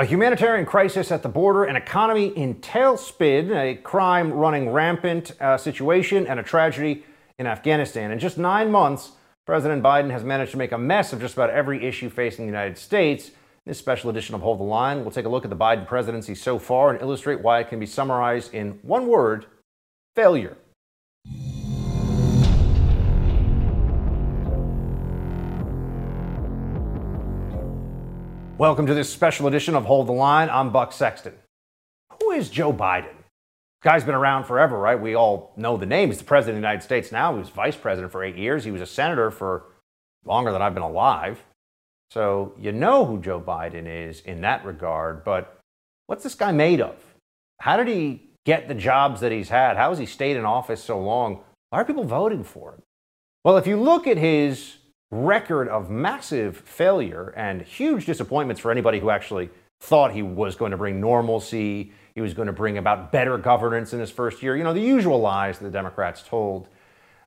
A humanitarian crisis at the border, an economy in tailspin, a crime running rampant uh, situation, and a tragedy in Afghanistan. In just nine months, President Biden has managed to make a mess of just about every issue facing the United States. In this special edition of Hold the Line, we'll take a look at the Biden presidency so far and illustrate why it can be summarized in one word failure. Welcome to this special edition of Hold the Line. I'm Buck Sexton. Who is Joe Biden? Guy's been around forever, right? We all know the name. He's the president of the United States now. He was vice president for eight years. He was a senator for longer than I've been alive. So you know who Joe Biden is in that regard. But what's this guy made of? How did he get the jobs that he's had? How has he stayed in office so long? Why are people voting for him? Well, if you look at his record of massive failure and huge disappointments for anybody who actually thought he was going to bring normalcy, he was going to bring about better governance in his first year. You know, the usual lies the Democrats told.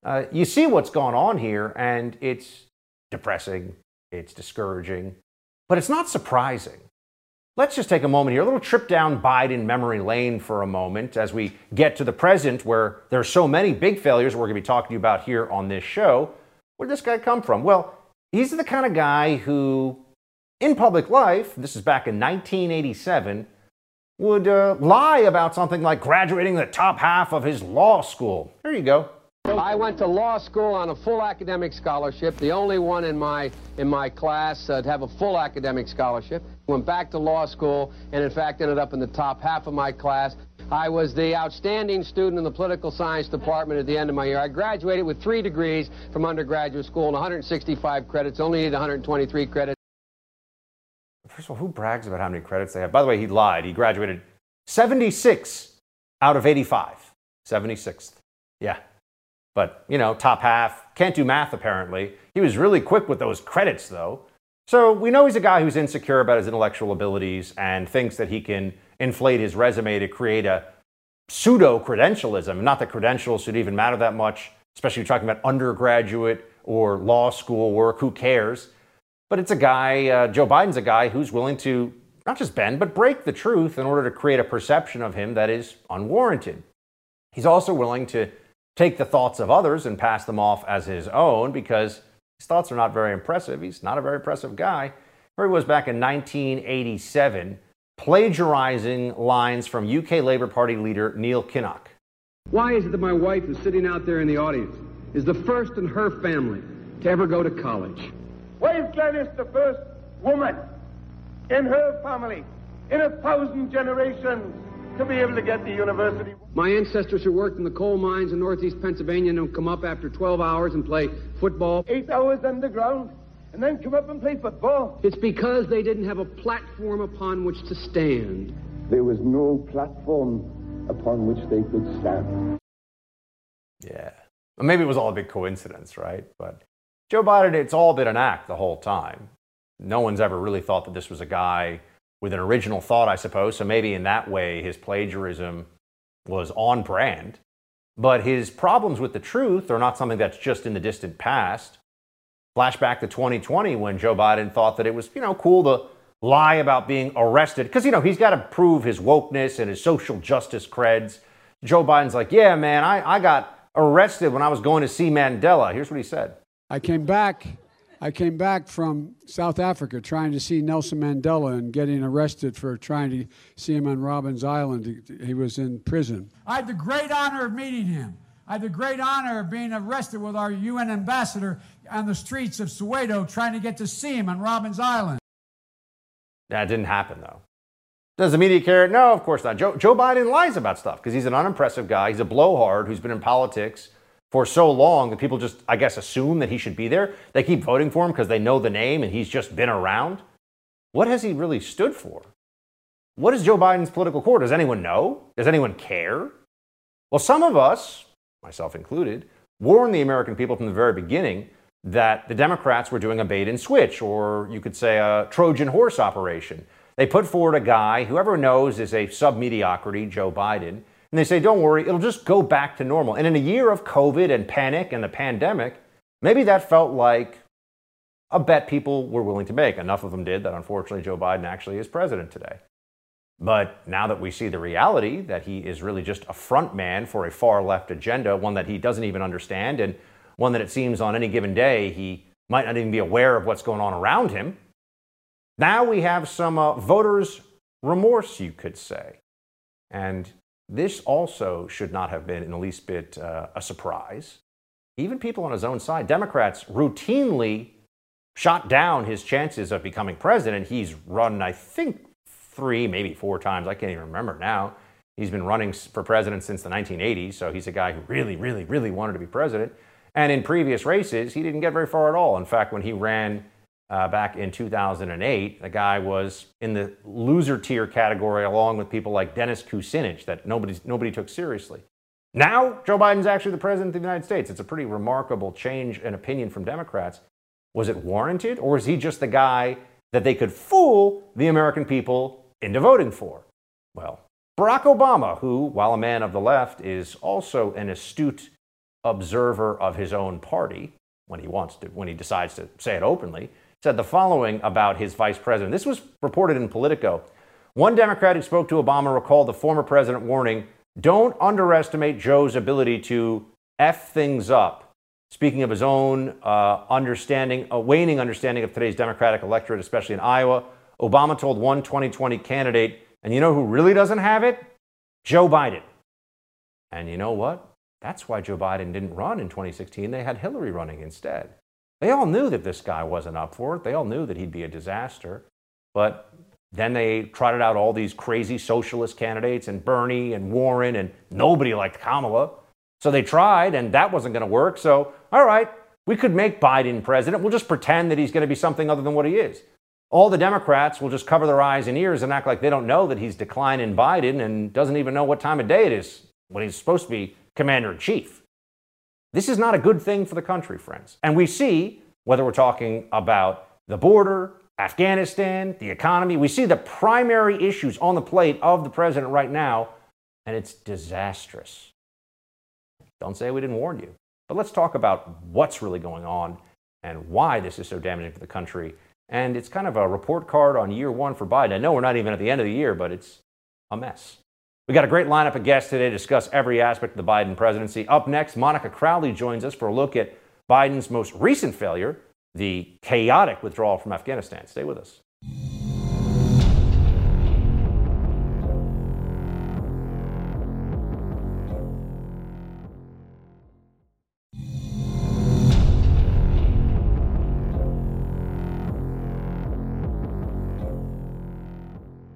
Uh, you see what's gone on here, and it's depressing, it's discouraging, but it's not surprising. Let's just take a moment here, a little trip down Biden memory lane for a moment as we get to the present where there are so many big failures we're going to be talking to you about here on this show. Where did this guy come from? Well, he's the kind of guy who, in public life, this is back in 1987, would uh, lie about something like graduating the top half of his law school. There you go. I went to law school on a full academic scholarship, the only one in my in my class uh, to have a full academic scholarship. Went back to law school and in fact ended up in the top half of my class. I was the outstanding student in the political science department at the end of my year. I graduated with three degrees from undergraduate school and 165 credits, only needed 123 credits. First of all, who brags about how many credits they have? By the way, he lied. He graduated 76 out of 85. 76th. Yeah. But, you know, top half. Can't do math, apparently. He was really quick with those credits, though. So we know he's a guy who's insecure about his intellectual abilities and thinks that he can inflate his resume to create a pseudo credentialism. Not that credentials should even matter that much, especially you're talking about undergraduate or law school work. Who cares? But it's a guy, uh, Joe Biden's a guy who's willing to not just bend, but break the truth in order to create a perception of him that is unwarranted. He's also willing to take the thoughts of others and pass them off as his own because his thoughts are not very impressive. He's not a very impressive guy. Here he was back in 1987 plagiarizing lines from UK Labour Party leader Neil Kinnock. Why is it that my wife, who's sitting out there in the audience, is the first in her family to ever go to college? Why is Glenys the first woman in her family in a thousand generations to be able to get the university. My ancestors who worked in the coal mines in northeast Pennsylvania don't come up after 12 hours and play football. Eight hours underground, and then come up and play football. It's because they didn't have a platform upon which to stand. There was no platform upon which they could stand. Yeah. Well, maybe it was all a big coincidence, right? But Joe Biden, it's all been an act the whole time. No one's ever really thought that this was a guy with an original thought, I suppose. So maybe in that way, his plagiarism was on brand. But his problems with the truth are not something that's just in the distant past. Flashback to 2020 when Joe Biden thought that it was, you know, cool to lie about being arrested because, you know, he's got to prove his wokeness and his social justice creds. Joe Biden's like, yeah, man, I, I got arrested when I was going to see Mandela. Here's what he said. I came back. I came back from South Africa trying to see Nelson Mandela and getting arrested for trying to see him on Robben's Island. He was in prison. I had the great honor of meeting him. I had the great honor of being arrested with our UN ambassador on the streets of Soweto trying to get to see him on Robben's Island. That didn't happen, though. Does the media care? No, of course not. Joe, Joe Biden lies about stuff because he's an unimpressive guy. He's a blowhard who's been in politics for so long that people just, I guess, assume that he should be there. They keep voting for him because they know the name and he's just been around. What has he really stood for? What is Joe Biden's political core? Does anyone know? Does anyone care? Well, some of us, myself included, warned the American people from the very beginning that the Democrats were doing a bait and switch, or you could say a Trojan horse operation they put forward a guy who everyone knows is a sub mediocrity, Joe Biden, and they say, don't worry, it'll just go back to normal. And in a year of COVID and panic and the pandemic, maybe that felt like a bet people were willing to make. Enough of them did that unfortunately Joe Biden actually is president today. But now that we see the reality that he is really just a front man for a far left agenda, one that he doesn't even understand, and one that it seems on any given day he might not even be aware of what's going on around him, now we have some uh, voters' remorse, you could say. And this also should not have been in the least bit uh, a surprise. Even people on his own side, Democrats routinely shot down his chances of becoming president. He's run, I think, three, maybe four times. I can't even remember now. He's been running for president since the 1980s, so he's a guy who really, really, really wanted to be president. And in previous races, he didn't get very far at all. In fact, when he ran uh, back in 2008. The guy was in the loser tier category along with people like Dennis Kucinich that nobody, nobody took seriously. Now, Joe Biden's actually the president of the United States. It's a pretty remarkable change in opinion from Democrats. Was it warranted, or is he just the guy that they could fool the American people into voting for? Well, Barack Obama, who, while a man of the left, is also an astute observer of his own party when he wants to, when he decides to say it openly, said the following about his vice president. This was reported in Politico. One Democrat who spoke to Obama recalled the former president warning don't underestimate Joe's ability to F things up. Speaking of his own uh, understanding, a waning understanding of today's Democratic electorate, especially in Iowa, Obama told one 2020 candidate, and you know who really doesn't have it? Joe Biden. And you know what? That's why Joe Biden didn't run in 2016. They had Hillary running instead. They all knew that this guy wasn't up for it. They all knew that he'd be a disaster. But then they trotted out all these crazy socialist candidates and Bernie and Warren, and nobody liked Kamala. So they tried, and that wasn't going to work. So, all right, we could make Biden president. We'll just pretend that he's going to be something other than what he is. All the Democrats will just cover their eyes and ears and act like they don't know that he's declining Biden and doesn't even know what time of day it is when he's supposed to be commander in chief. This is not a good thing for the country, friends. And we see, whether we're talking about the border, Afghanistan, the economy, we see the primary issues on the plate of the president right now, and it's disastrous. Don't say we didn't warn you. But let's talk about what's really going on and why this is so damaging for the country. And it's kind of a report card on year one for Biden. I know we're not even at the end of the year, but it's a mess. We got a great lineup of guests today to discuss every aspect of the Biden presidency. Up next, Monica Crowley joins us for a look at Biden's most recent failure, the chaotic withdrawal from Afghanistan. Stay with us.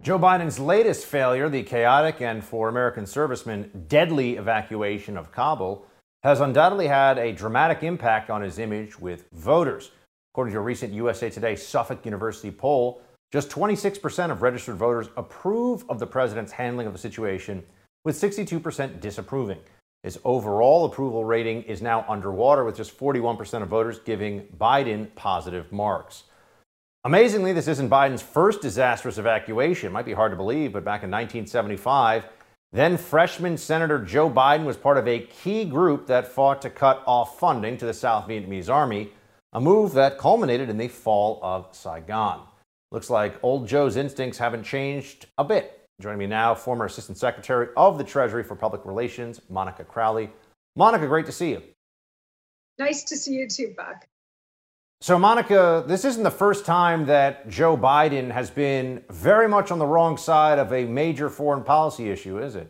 Joe Biden's latest failure, the chaotic and for American servicemen deadly evacuation of Kabul, has undoubtedly had a dramatic impact on his image with voters. According to a recent USA Today Suffolk University poll, just 26% of registered voters approve of the president's handling of the situation, with 62% disapproving. His overall approval rating is now underwater, with just 41% of voters giving Biden positive marks. Amazingly, this isn't Biden's first disastrous evacuation. Might be hard to believe, but back in 1975, then freshman Senator Joe Biden was part of a key group that fought to cut off funding to the South Vietnamese army, a move that culminated in the fall of Saigon. Looks like old Joe's instincts haven't changed a bit. Joining me now, former Assistant Secretary of the Treasury for Public Relations, Monica Crowley. Monica, great to see you. Nice to see you too, Buck. So, Monica, this isn't the first time that Joe Biden has been very much on the wrong side of a major foreign policy issue, is it?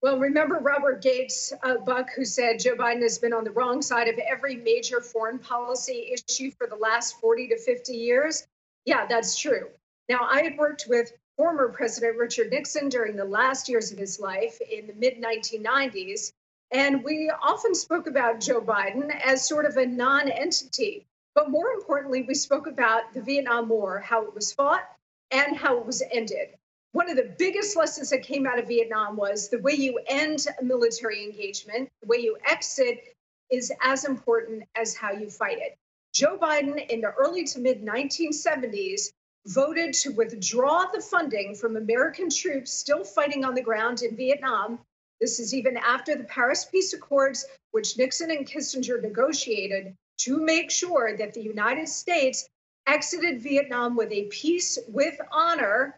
Well, remember Robert Gates, uh, Buck, who said Joe Biden has been on the wrong side of every major foreign policy issue for the last 40 to 50 years? Yeah, that's true. Now, I had worked with former President Richard Nixon during the last years of his life in the mid 1990s. And we often spoke about Joe Biden as sort of a non entity. But more importantly, we spoke about the Vietnam War, how it was fought and how it was ended. One of the biggest lessons that came out of Vietnam was the way you end a military engagement, the way you exit is as important as how you fight it. Joe Biden in the early to mid 1970s voted to withdraw the funding from American troops still fighting on the ground in Vietnam this is even after the Paris Peace Accords, which Nixon and Kissinger negotiated to make sure that the United States exited Vietnam with a peace with honor.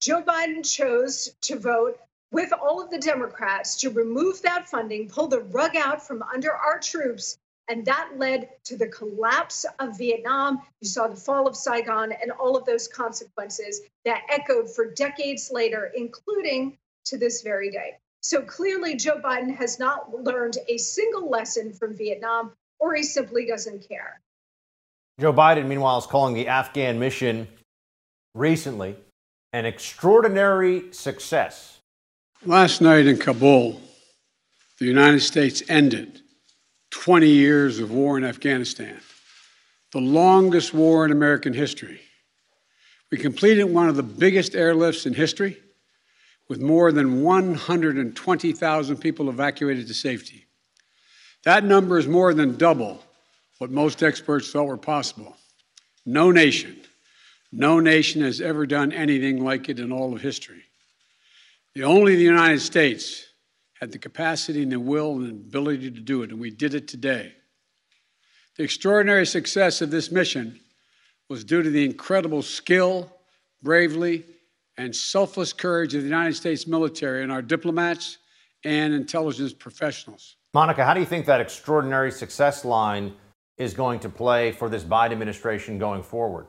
Joe Biden chose to vote with all of the Democrats to remove that funding, pull the rug out from under our troops, and that led to the collapse of Vietnam. You saw the fall of Saigon and all of those consequences that echoed for decades later, including to this very day. So clearly, Joe Biden has not learned a single lesson from Vietnam, or he simply doesn't care. Joe Biden, meanwhile, is calling the Afghan mission recently an extraordinary success. Last night in Kabul, the United States ended 20 years of war in Afghanistan, the longest war in American history. We completed one of the biggest airlifts in history with more than 120,000 people evacuated to safety. That number is more than double what most experts thought were possible. No nation, no nation has ever done anything like it in all of history. The only the United States had the capacity and the will and the ability to do it, and we did it today. The extraordinary success of this mission was due to the incredible skill, bravery, and selfless courage of the United States military and our diplomats and intelligence professionals. Monica, how do you think that extraordinary success line is going to play for this Biden administration going forward?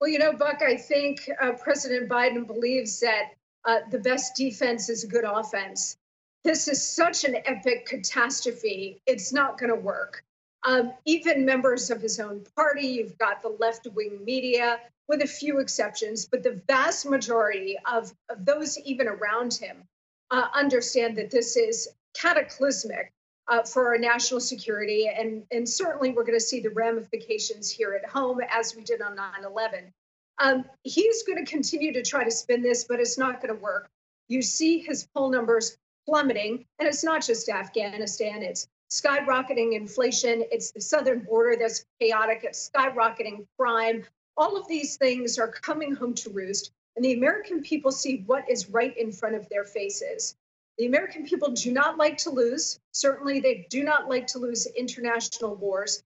Well, you know, Buck, I think uh, President Biden believes that uh, the best defense is a good offense. This is such an epic catastrophe. It's not going to work. Um, even members of his own party, you've got the left wing media with a few exceptions, but the vast majority of, of those even around him uh, understand that this is cataclysmic uh, for our national security. And, and certainly we're going to see the ramifications here at home as we did on 9 11. Um, he's going to continue to try to spin this, but it's not going to work. You see his poll numbers plummeting, and it's not just Afghanistan, it's skyrocketing inflation, it's the southern border that's chaotic, it's skyrocketing crime, all of these things are coming home to roost, and the American people see what is right in front of their faces. The American people do not like to lose. Certainly, they do not like to lose international wars.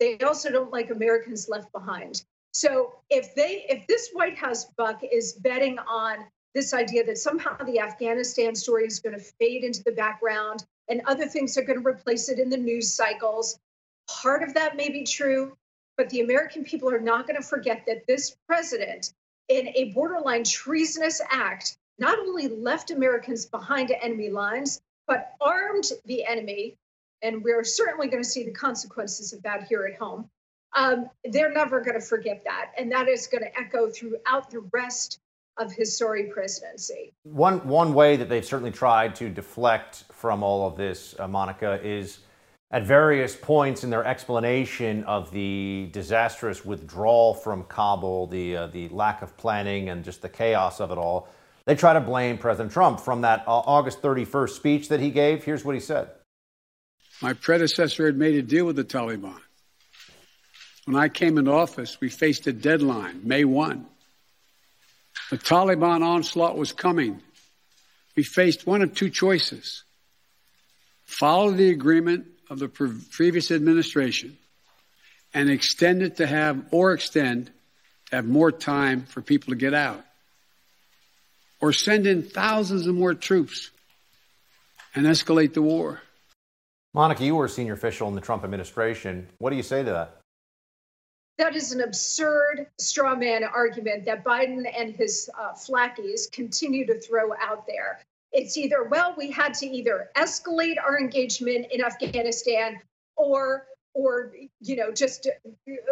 They also don't like Americans left behind. So, if they, if this White House buck is betting on this idea that somehow the Afghanistan story is going to fade into the background and other things are going to replace it in the news cycles, part of that may be true. But the American people are not going to forget that this president, in a borderline treasonous act, not only left Americans behind enemy lines, but armed the enemy. And we're certainly going to see the consequences of that here at home. um, they're never going to forget that. And that is going to echo throughout the rest of his sorry presidency. One, one way that they've certainly tried to deflect from all of this, uh, Monica, is at various points in their explanation of the disastrous withdrawal from Kabul, the, uh, the lack of planning, and just the chaos of it all. They try to blame President Trump from that uh, August 31st speech that he gave. Here's what he said My predecessor had made a deal with the Taliban. When I came into office, we faced a deadline, May 1. The Taliban onslaught was coming. We faced one of two choices follow the agreement of the pre- previous administration and extend it to have, or extend to have more time for people to get out, or send in thousands of more troops and escalate the war. Monica, you were a senior official in the Trump administration. What do you say to that? That is an absurd straw man argument that Biden and his uh, flackies continue to throw out there. It's either, well, we had to either escalate our engagement in Afghanistan or, or you know, just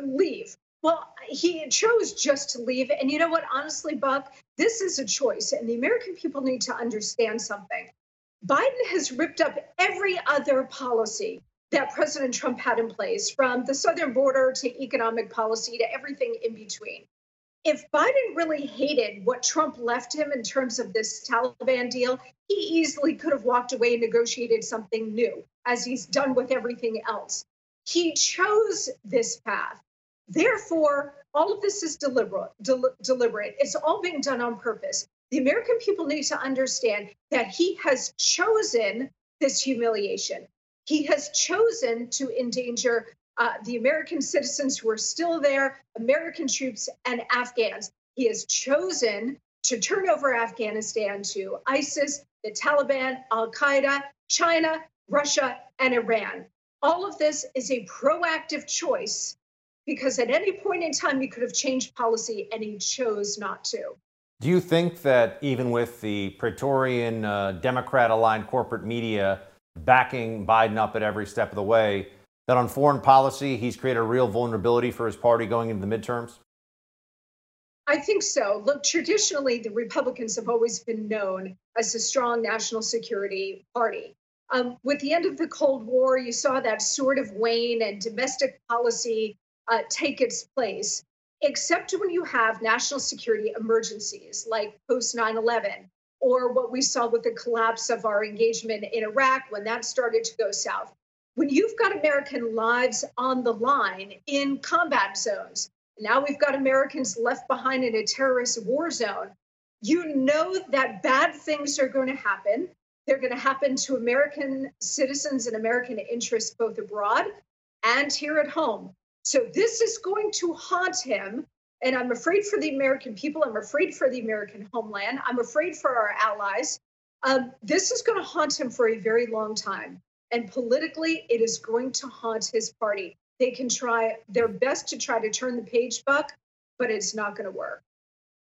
leave. Well, he chose just to leave. And you know what? Honestly, Buck, this is a choice. And the American people need to understand something. Biden has ripped up every other policy that President Trump had in place, from the southern border to economic policy to everything in between. If Biden really hated what Trump left him in terms of this Taliban deal, he easily could have walked away and negotiated something new, as he's done with everything else. He chose this path. Therefore, all of this is deliberate. Del- deliberate. It's all being done on purpose. The American people need to understand that he has chosen this humiliation. He has chosen to endanger uh, the American citizens who are still there, American troops, and Afghans. He has chosen to turn over Afghanistan to ISIS, the Taliban, Al Qaeda, China, Russia, and Iran. All of this is a proactive choice because at any point in time he could have changed policy and he chose not to. Do you think that even with the Praetorian uh, Democrat aligned corporate media backing Biden up at every step of the way, that on foreign policy, he's created a real vulnerability for his party going into the midterms? I think so. Look, traditionally, the Republicans have always been known as a strong national security party. Um, with the end of the Cold War, you saw that sort of wane and domestic policy uh, take its place, except when you have national security emergencies like post 9 11 or what we saw with the collapse of our engagement in Iraq when that started to go south. When you've got American lives on the line in combat zones, now we've got Americans left behind in a terrorist war zone, you know that bad things are going to happen. They're going to happen to American citizens and American interests both abroad and here at home. So this is going to haunt him and I'm afraid for the American people. I'm afraid for the American homeland. I'm afraid for our allies. Um, this is going to haunt him for a very long time. And politically, it is going to haunt his party. They can try their best to try to turn the page, Buck, but it's not going to work.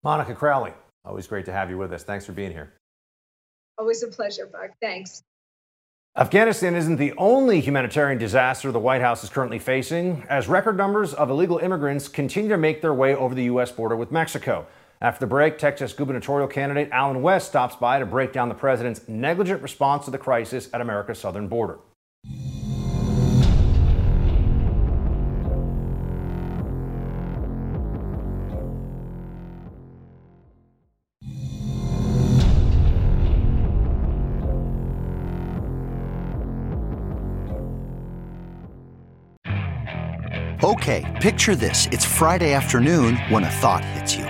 Monica Crowley, always great to have you with us. Thanks for being here. Always a pleasure, Buck. Thanks. Afghanistan isn't the only humanitarian disaster the White House is currently facing, as record numbers of illegal immigrants continue to make their way over the U.S. border with Mexico. After the break, Texas gubernatorial candidate Allen West stops by to break down the president's negligent response to the crisis at America's southern border. Okay, picture this. It's Friday afternoon when a thought hits you.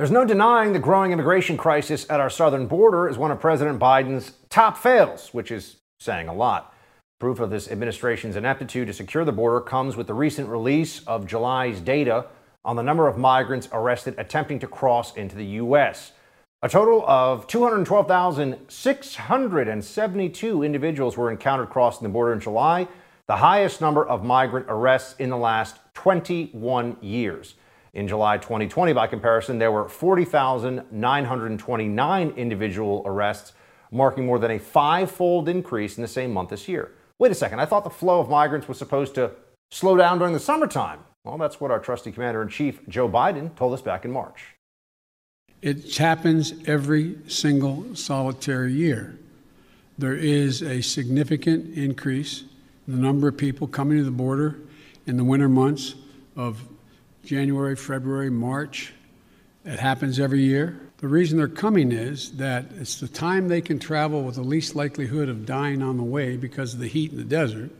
There's no denying the growing immigration crisis at our southern border is one of President Biden's top fails, which is saying a lot. Proof of this administration's ineptitude to secure the border comes with the recent release of July's data on the number of migrants arrested attempting to cross into the U.S. A total of 212,672 individuals were encountered crossing the border in July, the highest number of migrant arrests in the last 21 years. In July 2020, by comparison, there were 40,929 individual arrests, marking more than a five fold increase in the same month this year. Wait a second, I thought the flow of migrants was supposed to slow down during the summertime. Well, that's what our trusty commander in chief, Joe Biden, told us back in March. It happens every single solitary year. There is a significant increase in the number of people coming to the border in the winter months of January, February, March. It happens every year. The reason they're coming is that it's the time they can travel with the least likelihood of dying on the way because of the heat in the desert.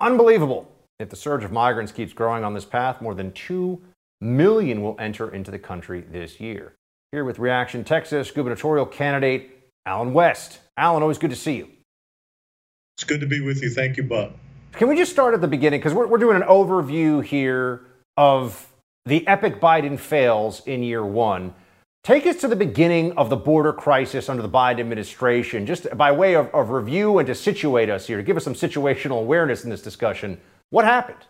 Unbelievable. If the surge of migrants keeps growing on this path, more than 2 million will enter into the country this year. Here with Reaction Texas gubernatorial candidate Allen West. Allen, always good to see you. It's good to be with you. Thank you, Buck. Can we just start at the beginning? Because we're, we're doing an overview here of the epic Biden fails in year one. Take us to the beginning of the border crisis under the Biden administration, just by way of, of review and to situate us here, to give us some situational awareness in this discussion. What happened?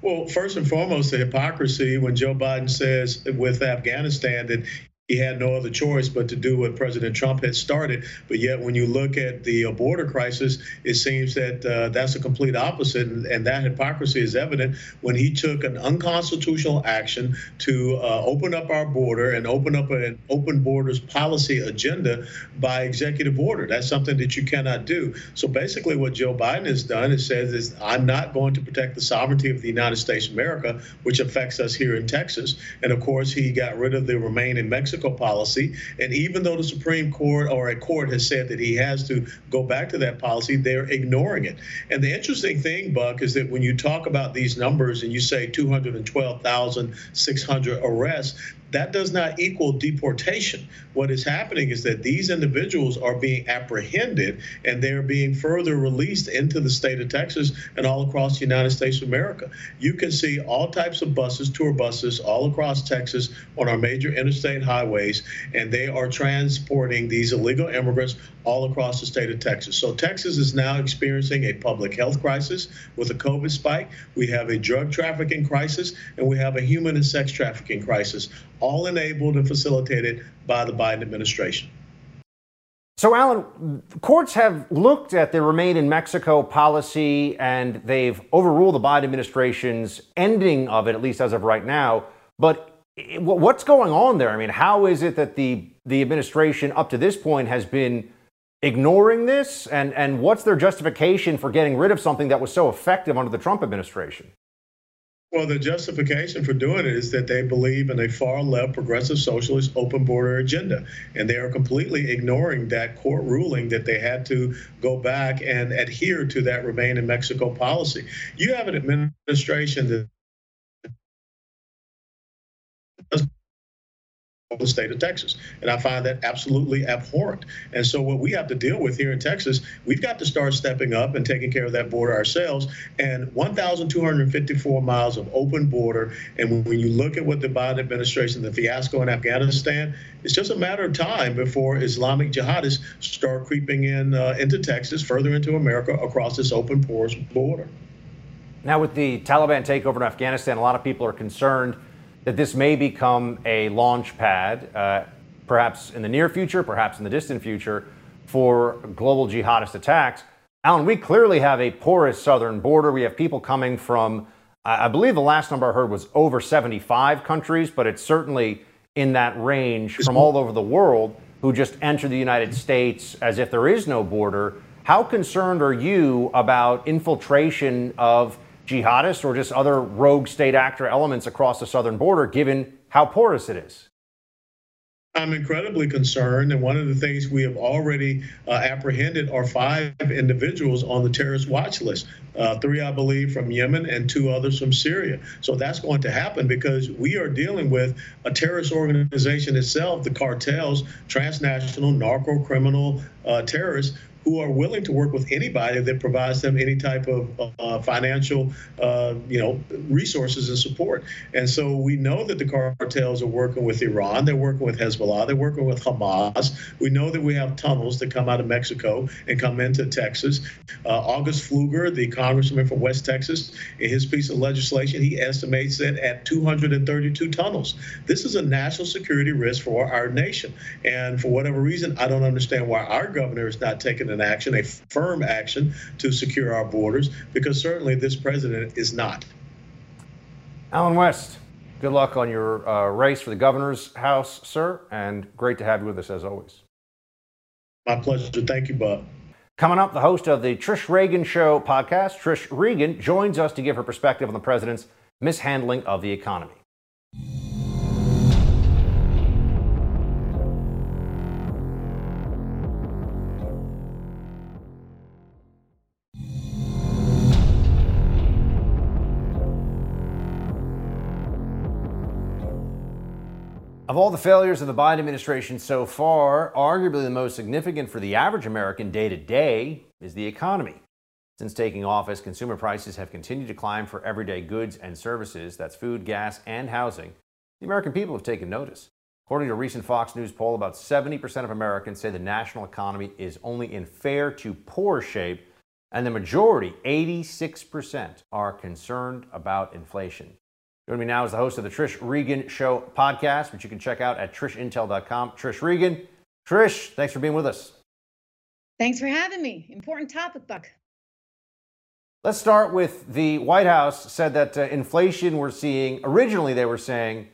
Well, first and foremost, the hypocrisy when Joe Biden says with Afghanistan that he had no other choice but to do what President Trump had started. But yet, when you look at the uh, border crisis, it seems that uh, that's a complete opposite. And, and, that hypocrisy is evident when he took an unconstitutional action to uh, open up our border and open up an open borders policy agenda by executive order. That's something that you cannot do. So basically, what Joe Biden has done is says is I'm not going to protect the sovereignty of the United States of America, which affects us here in Texas. And of course, he got rid of the Remain in Mexico Mexico policy. And even though the Supreme Court or a court has said that he has to go back to that policy, they're ignoring it. And the interesting thing, Buck, is that when you talk about these numbers and you say 212,600 arrests, that does not equal deportation. What is happening is that these individuals are being apprehended and they're being further released into the state of Texas and all across the United States of America. You can see all types of buses, tour buses, all across Texas on our major interstate highways, and they are transporting these illegal immigrants all across the state of Texas. So Texas is now experiencing a public health crisis with a COVID spike. We have a drug trafficking crisis, and we have a human and sex trafficking crisis all enabled and facilitated by the Biden administration. So, Allen, courts have looked at the Remain in Mexico policy and they've overruled the Biden administration's ending of it, at least as of right now. But what's going on there? I mean, how is it that the, the administration up to this point has been ignoring this? And, and what's their justification for getting rid of something that was so effective under the Trump administration? Well, the justification for doing it is that they believe in a far left progressive socialist open border agenda. And they are completely ignoring that court ruling that they had to go back and adhere to that remain in Mexico policy. You have an administration that the state of Texas. And I find that absolutely abhorrent. And so, what we have to deal with here in Texas, we've got to start stepping up and taking care of that border ourselves. And 1,254 miles of open border. And when you look at what the Biden administration, the fiasco in Afghanistan, it's just a matter of time before Islamic jihadists start creeping in uh, into Texas, further into America, across this open porous border. Now, with the Taliban takeover in Afghanistan, a lot of people are concerned that this may become a launch pad, uh, perhaps in the near future, perhaps in the distant future, for global jihadist attacks. Allen, we clearly have a porous southern border. We have people coming from, I believe the last number I heard was over 75 countries, but it's certainly in that range from all over the world who just enter the United States as if there is no border. How concerned are you about infiltration of jihadists or just other rogue state actor elements across the southern border, given how porous it is? I'm incredibly concerned, and one of the things we have already uh, apprehended are five individuals on the terrorist watch list. Uh, three, I believe, from Yemen, and two others from Syria. So that's going to happen because we are dealing with a terrorist organization itself, the cartels, transnational narco criminal uh, terrorists who are willing to work with anybody that provides them any type of uh, financial, uh, you know, resources and support. And so we know that the cartels are working with Iran, they're working with Hezbollah, they're working with Hamas. We know that we have tunnels that come out of Mexico and come into Texas. Uh, August Pfluger, the congressman from West Texas, in his piece of legislation, he estimates that at 232 tunnels. This is a national security risk for our nation. And for whatever reason, I don't understand why our governor is not taking an an action, a firm action to secure our borders, because certainly this president is not. Allen West, good luck on your uh, race for the governor's house, sir, and great to have you with us as always. My pleasure. Thank you, Bob. Coming up, the host of the Trish Regan Show podcast, Trish Regan, joins us to give her perspective on the president's mishandling of the economy. All the failures of the Biden administration so far, arguably the most significant for the average American day to day is the economy. Since taking office, consumer prices have continued to climb for everyday goods and services that's food, gas, and housing. The American people have taken notice. According to a recent Fox News poll, about 70% of Americans say the national economy is only in fair to poor shape, and the majority, 86%, are concerned about inflation. Joining me now is the host of the Trish Regan Show podcast, which you can check out at trishintel.com. Trish Regan. Trish, thanks for being with us. Thanks for having me. Important topic, Buck. Let's start with the White House said that uh, inflation we're seeing, originally they were saying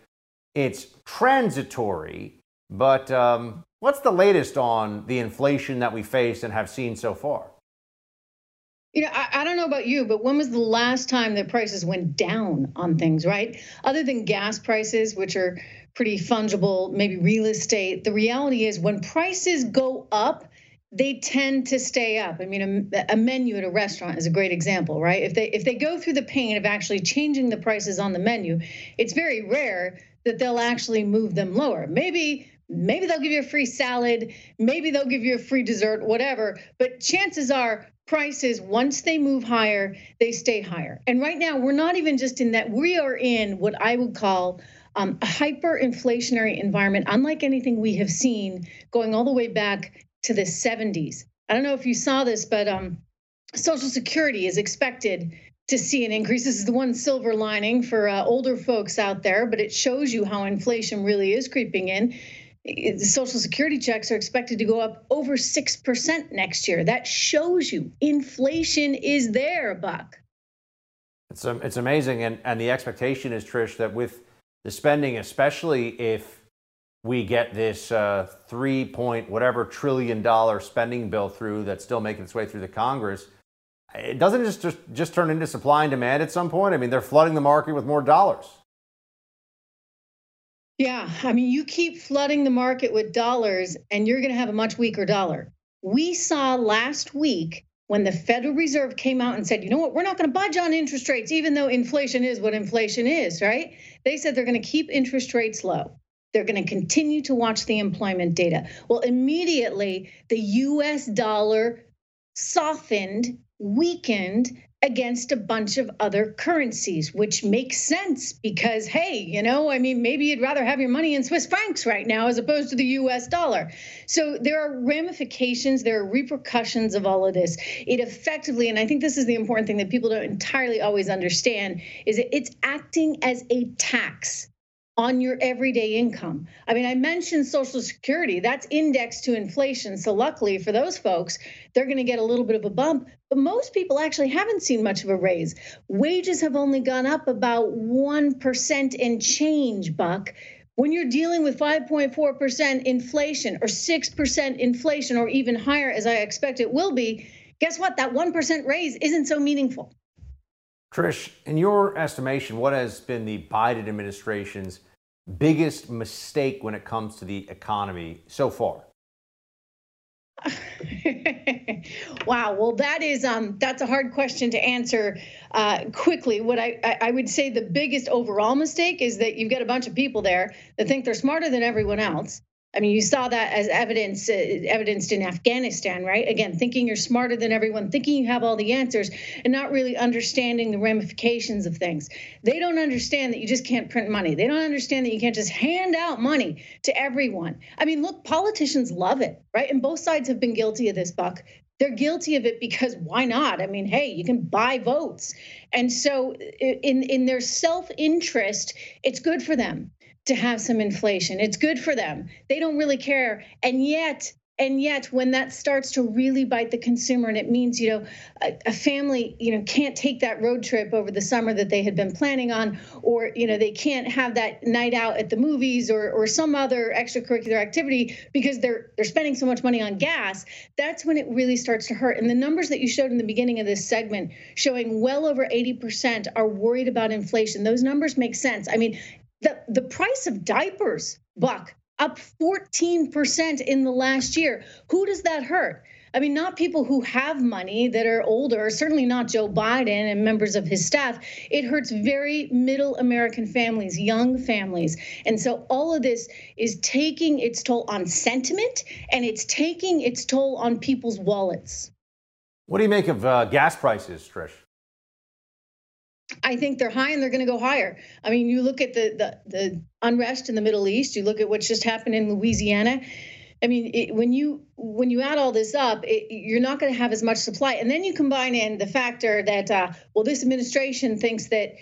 it's transitory, but um, what's the latest on the inflation that we face and have seen so far? You know, I, I, don't know about you, but when was the last time that prices went down on things, right? Other than gas prices, which are pretty fungible, maybe real estate, the reality is when prices go up, they tend to stay up. I mean, a, a, menu at a restaurant is a great example, right? If they if they go through the pain of actually changing the prices on the menu, it's very rare that they'll actually move them lower. Maybe maybe they'll give you a free salad, maybe they'll give you a free dessert, whatever, but chances are prices once they move higher they stay higher. And right now we're not even just in that we are in what i would call um, a hyperinflationary environment unlike anything we have seen going all the way back to the 70s i don't know if you saw this but um, social security is expected to see an increase. This is the one silver lining for uh, older folks out there but it shows you how inflation really is creeping in social security checks are expected to go up over 6% next year. That shows you inflation is there, Buck. It's, um, it's amazing. And, and the expectation is, Trish, that with the spending, especially if we get this uh, three point whatever trillion dollar spending bill through that's still making its way through the Congress, it doesn't just, just, just turn into supply and demand at some point. I mean, they're flooding the market with more dollars. Yeah, I mean, you keep flooding the market with dollars and you're going to have a much weaker dollar. We saw last week when the Federal Reserve came out and said, you know what, we're not going to budge on interest rates, even though inflation is what inflation is, right? They said they're going to keep interest rates low. They're going to continue to watch the employment data. Well, immediately the US dollar softened, weakened, against a bunch of other currencies, which makes sense because, hey, you know, I mean, maybe you'd rather have your money in Swiss francs right now as opposed to the US dollar. So there are ramifications, there are repercussions of all of this. It effectively, and I think this is the important thing that people don't entirely always understand, is that it's acting as a tax on your everyday income. I mean, I mentioned Social Security, that's indexed to inflation. So, luckily for those folks, they're going to get a little bit of a bump. But most people actually haven't seen much of a raise. Wages have only gone up about 1% and change, Buck. When you're dealing with 5.4% inflation or 6% inflation or even higher, as I expect it will be, guess what? That 1% raise isn't so meaningful. Trish, in your estimation, what has been the Biden administration's biggest mistake when it comes to the economy so far? wow. Well, that is um, that's a hard question to answer uh, quickly. What I, I would say the biggest overall mistake is that you've got a bunch of people there that think they're smarter than everyone else, I mean, you saw that as evidence uh, evidenced in Afghanistan, right? Again, thinking you're smarter than everyone, thinking you have all the answers, and not really understanding the ramifications of things. They don't understand that you just can't print money. They don't understand that you can't just hand out money to everyone. I mean, look, politicians love it, right? And both sides have been guilty of this, Buck. They're guilty of it because why not? I mean, hey, you can buy votes. And so in in their self-interest, it's good for them to have some inflation. It's good for them. They don't really care. And yet, and yet when that starts to really bite the consumer and it means you know a, a, family you know can't take that road trip over the summer that they had been planning on or you know they can't have that night out at the movies or or some other extracurricular activity because they're they're spending so much money on gas that's when it really starts to hurt and the numbers that you showed in the beginning of this segment showing well over 80% are worried about inflation those numbers make sense i mean the, the price of diapers, Buck, up 14% in the last year. Who does that hurt? I mean, not people who have money that are older, certainly not Joe Biden and members of his staff. It hurts very middle American families, young families. And so all of this is taking its toll on sentiment and it's taking its toll on people's wallets. What do you make of uh, gas prices, Trish? I think they're high and they're going to go higher. I mean, you look at the, the, the unrest in the Middle East. You look at what's just happened in Louisiana. I mean, it, when you when you add all this up, it, you're not going to have as much supply. And then you combine in the factor that uh, well, this administration thinks that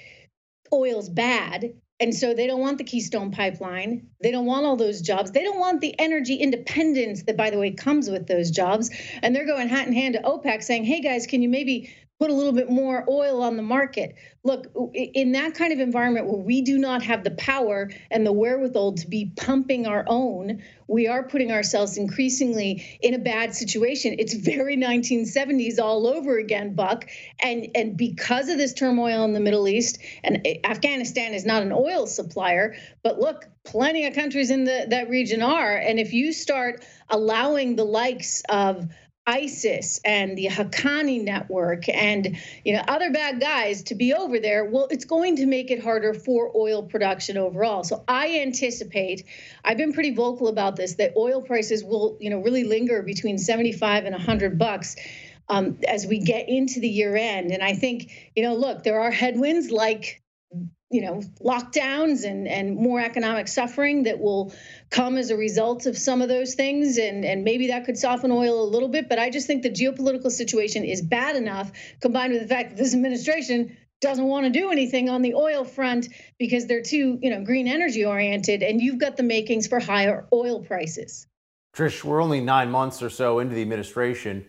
oil's bad, and so they don't want the Keystone Pipeline. They don't want all those jobs. They don't want the energy independence that, by the way, comes with those jobs. And they're going hat in hand to OPEC, saying, "Hey guys, can you maybe put a little bit more oil on the market. Look, in that kind of environment where we do not have the power and the wherewithal to be pumping our own, we are putting ourselves increasingly in a bad situation. It's very 1970s all over again, Buck. And and because of this turmoil in the Middle East, and eh, Afghanistan is not an oil supplier, but look, plenty of countries in the, that region are. And if you start allowing the likes of ISIS and the Haqqani network and you know other bad guys to be over there, well, it's going to make it harder for oil production overall. So I anticipate, I've been pretty vocal about this, that oil prices will you know really linger between 75 and 100 bucks. Um, as we get into the year end. And I think, you know, look, there are headwinds like you know lockdowns and and more economic suffering that will come as a result of some of those things. And and maybe that could soften oil a little bit but i just think the geopolitical situation is bad enough combined with the fact that this administration doesn't want to do anything on the oil front because they're too you know green energy oriented and you've got the makings for higher oil prices. Trish we're only 9 months or so into the administration.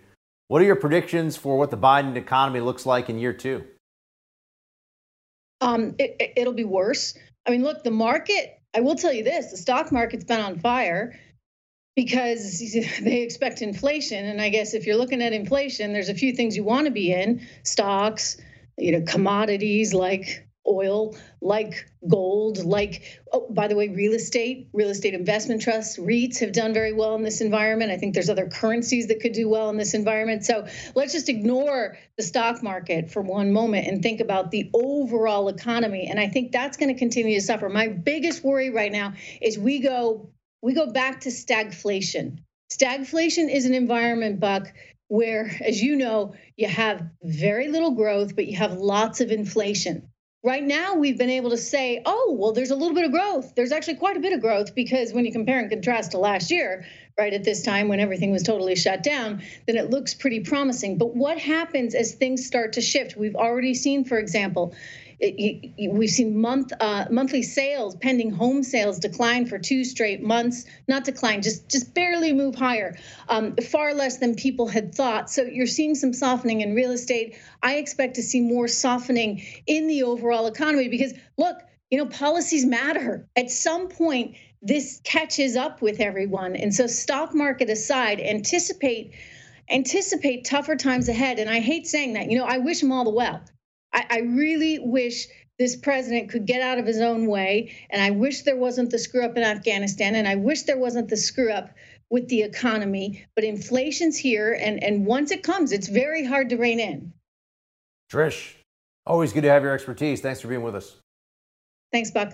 What are your predictions for what the biden economy looks like in year 2 um, it, it'll be worse. I mean, look, the market, I will tell you this the stock market's been on fire because they expect inflation. And I guess if you're looking at inflation, there's a few things you want to be in stocks, you know, commodities like oil, like gold, like, oh, by the way, real estate, real estate investment trusts, REITs have done very well in this environment. I think there's other currencies that could do well in this environment. So let's just ignore the stock market for one moment and think about the overall economy. And I think that's going to continue to suffer. My biggest worry right now is we go we go back to stagflation. Stagflation is an environment, Buck, where, as you know, you have very little growth, but you have lots of inflation. Right now, we've been able to say, oh, well, there's a little bit of growth. There's actually quite a bit of growth because when you compare and contrast to last year, right at this time when everything was totally shut down, then it looks pretty promising. But what happens as things start to shift? We've already seen, for example, we've seen month uh, monthly sales, pending home sales, decline for two straight months. Not decline, just just barely move higher, um, far less than people had thought. So you're seeing some softening in real estate. I expect to see more softening in the overall economy because look, you know, policies matter. At some point, this catches up with everyone, and so stock market aside, anticipate anticipate tougher times ahead. And I hate saying that. You know, I wish them all the well I, I really wish this president could get out of his own way. And I wish there wasn't the screw up in Afghanistan. And I wish there wasn't the screw up with the economy. But inflation's here. And, and once it comes, it's very hard to rein in. Trish, always good to have your expertise. Thanks for being with us. Thanks, Buck.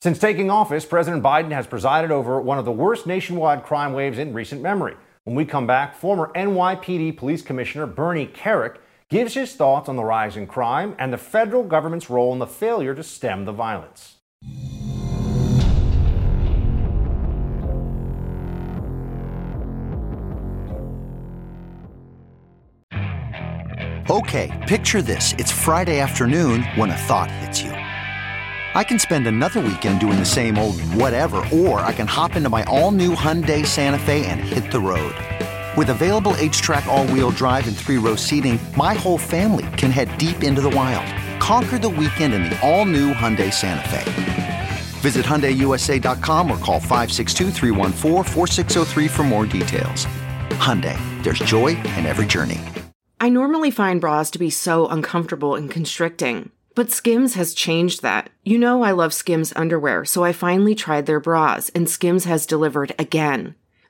Since taking office, President Biden has presided over one of the worst nationwide crime waves in recent memory. When we come back, former NYPD Police Commissioner Bernie Kerik gives his thoughts on the rise in crime and the federal government's role in the failure to stem the violence. Okay, picture this. It's Friday afternoon when a thought hits you. I can spend another weekend doing the same old whatever, or I can hop into my all new Hyundai Santa Fe and hit the road. With available HTRAC all-wheel drive and three-row seating, my whole family can head deep into the wild. Conquer the weekend in the all-new Hyundai Santa Fe. Visit HyundaiUSA.com or call 562 for more details. Hyundai, there's joy in every journey. I normally find bras to be so uncomfortable and constricting, but Skims has changed that. You know I love Skims underwear, so I finally tried their bras, and Skims has delivered again.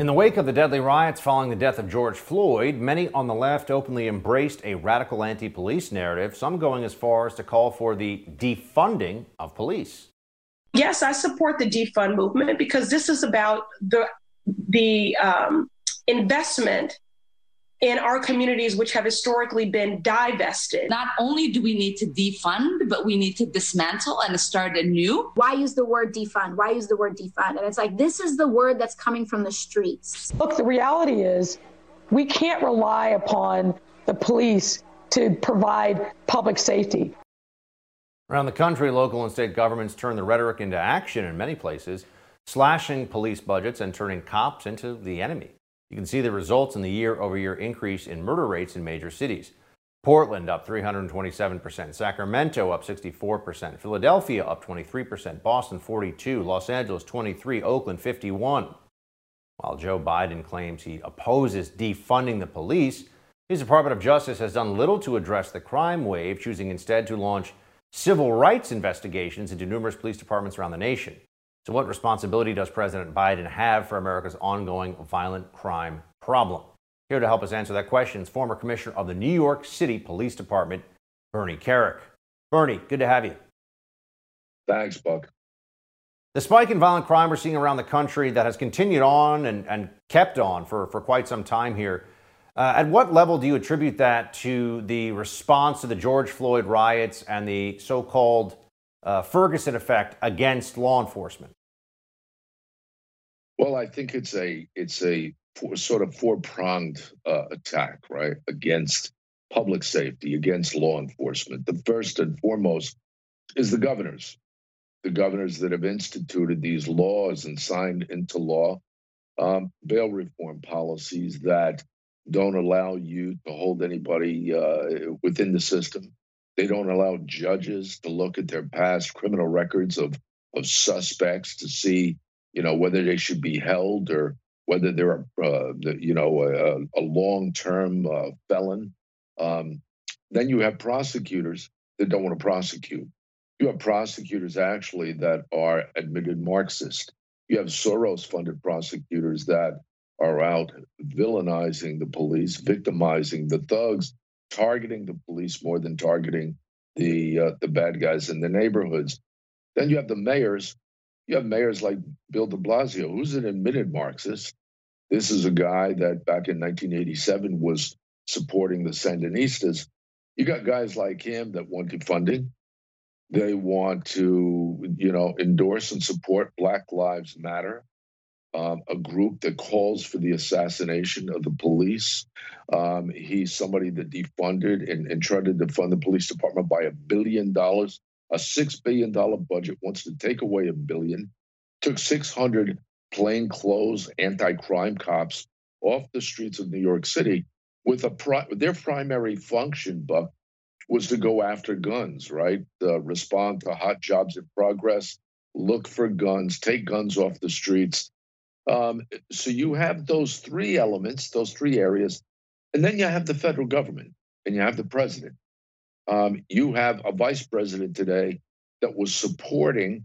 In the wake of the deadly riots following the death of George Floyd, many on the left openly embraced a radical anti police narrative, some going as far as to call for the defunding of police. Yes, I support the defund movement because this is about the, the um, investment in our communities, which have historically been divested. Not only do we need to defund, but we need to dismantle and start anew. Why use the word defund? Why use the word defund? And it's like, this is the word that's coming from the streets. Look, the reality is we can't rely upon the police to provide public safety. Around the country, local and state governments turn the rhetoric into action in many places, slashing police budgets and turning cops into the enemy. You can see the results in the year over year increase in murder rates in major cities. Portland up 327%, Sacramento up 64%, Philadelphia up 23%, Boston 42, Los Angeles 23, Oakland 51. While Joe Biden claims he opposes defunding the police, his Department of Justice has done little to address the crime wave, choosing instead to launch civil rights investigations into numerous police departments around the nation. So, what responsibility does President Biden have for America's ongoing violent crime problem? Here to help us answer that question is former Commissioner of the New York City Police Department, Bernie Kerik. Bernie, good to have you. Thanks, Buck. The spike in violent crime we're seeing around the country that has continued on and, and kept on for, for quite some time here. Uh, at what level do you attribute that to the response to the George Floyd riots and the so called uh, Ferguson effect against law enforcement? Well, I think it's a it's a sort of four pronged uh, attack, right, against public safety, against law enforcement. The first and foremost is the governors, the governors that have instituted these laws and signed into law um, bail reform policies that don't allow you to hold anybody uh, within the system they don't allow judges to look at their past criminal records of, of suspects to see, you know, whether they should be held or whether they're, uh, you know, a, a long-term uh, felon. Um, then you have prosecutors that don't want to prosecute. You have prosecutors actually that are admitted Marxist. You have Soros-funded prosecutors that are out villainizing the police, victimizing the thugs, targeting the police more than targeting the uh, the bad guys in the neighborhoods. Then you have the mayors You have mayors like Bill de Blasio, who's an admitted Marxist. This is a guy that back in 1987 was supporting the Sandinistas. You got guys like him that want defunding. They want to, you know, endorse and support Black Lives Matter, um, a group that calls for the assassination of the police. Um, he's somebody that defunded and, and tried to defund the police department by a billion dollars a $6 billion budget wants to take away a billion, took 600 plainclothes anti-crime cops off the streets of New York City with a pri- their primary function, Buck, was to go after guns, right? Uh, respond to hot jobs in progress, look for guns, take guns off the streets. Um, so you have those three elements, those three areas, and then you have the federal government and you have the president. Um, you have a vice president today that was supporting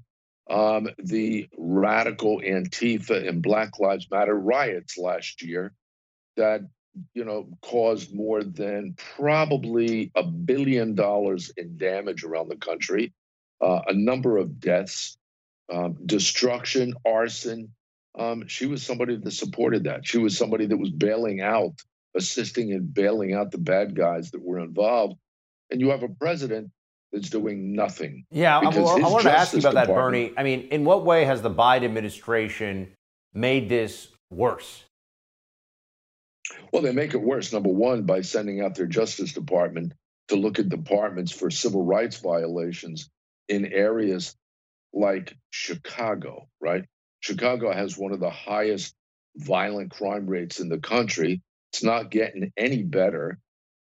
um, the radical Antifa and Black Lives Matter riots last year that you know caused more than probably a billion dollars in damage around the country, uh, a number of deaths, um, destruction, arson. Um, she was somebody that supported that. She was somebody that was bailing out, assisting in bailing out the bad guys that were involved and you have a president that's doing nothing. Yeah, I, I wanted to ask you about that, Bernie. I mean, in what way has the Biden administration made this worse? Well, they make it worse. Number one, by sending out their Justice Department to look at departments for civil rights violations in areas like Chicago, right? Chicago has one of the highest violent crime rates in the country. It's not getting any better.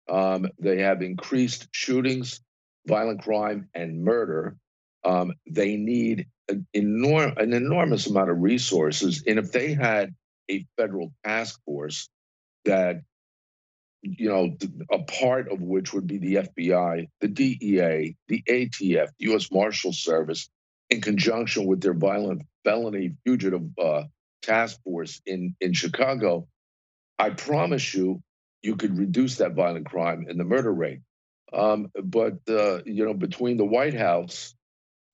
Um, they have increased shootings, violent crime, and murder. Um, they need an, enorm- an enormous amount of resources. And if they had a federal task force that, you know, a part of which would be the FBI, the DEA, the ATF, the U.S. Marshal Service, in conjunction with their violent felony fugitive uh, task force in, in Chicago, I promise you you could reduce that violent crime and the murder rate. Um, but uh, you know, between the White House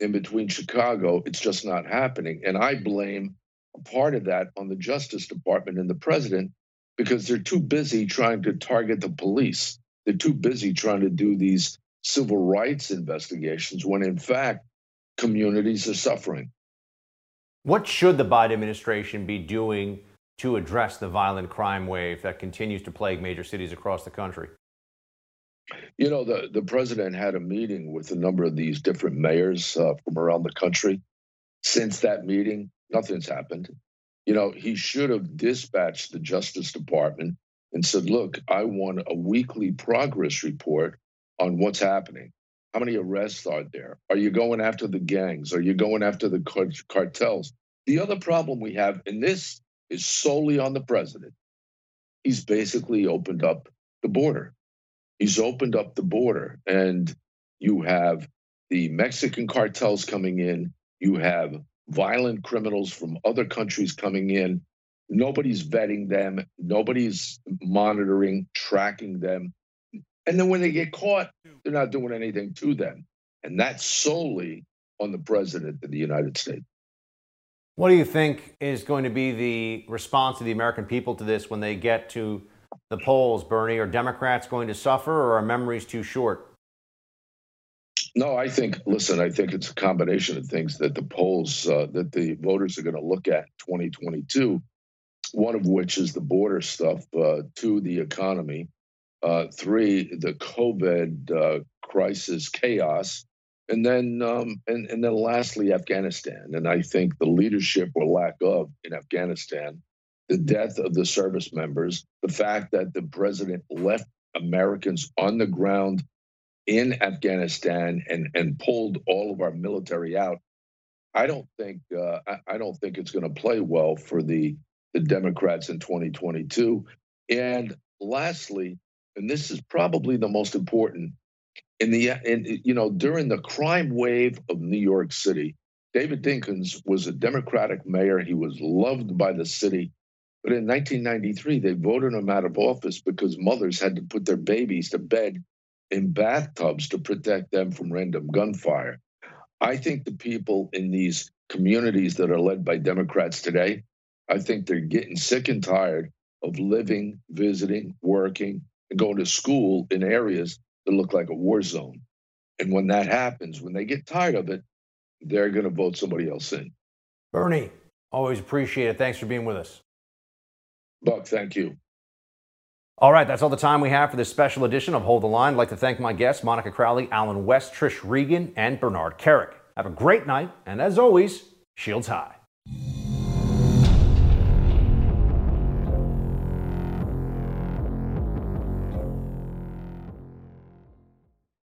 and between Chicago, it's just not happening. And I blame a part of that on the Justice Department and the president because they're too busy trying to target the police. They're too busy trying to do these civil rights investigations when, in fact, communities are suffering. What should the Biden administration be doing to address the violent crime wave that continues to plague major cities across the country? You know, the, the president had a meeting with a number of these different mayors uh, from around the country. Since that meeting, nothing's happened. You know, he should have dispatched the Justice Department and said, look, I want a weekly progress report on what's happening. How many arrests are there? Are you going after the gangs? Are you going after the cartels? The other problem we have, and this is solely on the president. He's basically opened up the border. He's opened up the border, and you have the Mexican cartels coming in, you have violent criminals from other countries coming in. Nobody's vetting them, nobody's monitoring, tracking them. And then when they get caught, they're not doing anything to them. And that's solely on the president of the United States. What do you think is going to be the response of the American people to this when they get to the polls, Bernie? Are Democrats going to suffer or are memories too short? No, I think, listen, I think it's a combination of things that the polls, uh, that the voters are going to look at 2022, one of which is the border stuff, uh, two, the economy, uh, three, the COVID uh, crisis chaos, and then um, and, and then lastly afghanistan. And i think the leadership or lack of in afghanistan the death of the service members the fact that the president left americans on the ground in afghanistan and and pulled all of our military out i don't think uh, I, I don't think it's going to play well for the the democrats in 2022 and lastly and this is probably the most important in the in, you know during the crime wave of New York City, David Dinkins was a Democratic mayor. He was loved by the city. But in 1993, they voted him out of office because mothers had to put their babies to bed in bathtubs to protect them from random gunfire. I think the people in these communities that are led by Democrats today, I think they're getting sick and tired of living, visiting, working, and going to school in areas that look like a war zone. And when that happens, when they get tired of it, they're going to vote somebody else in. Bernie, always appreciate it. Thanks for being with us. Buck, thank you. All right, that's all the time we have for this special edition of Hold the Line. I'd like to thank my guests, Monica Crowley, Allen West, Trish Regan, and Bernard Kerik. Have a great night, and as always, shields high.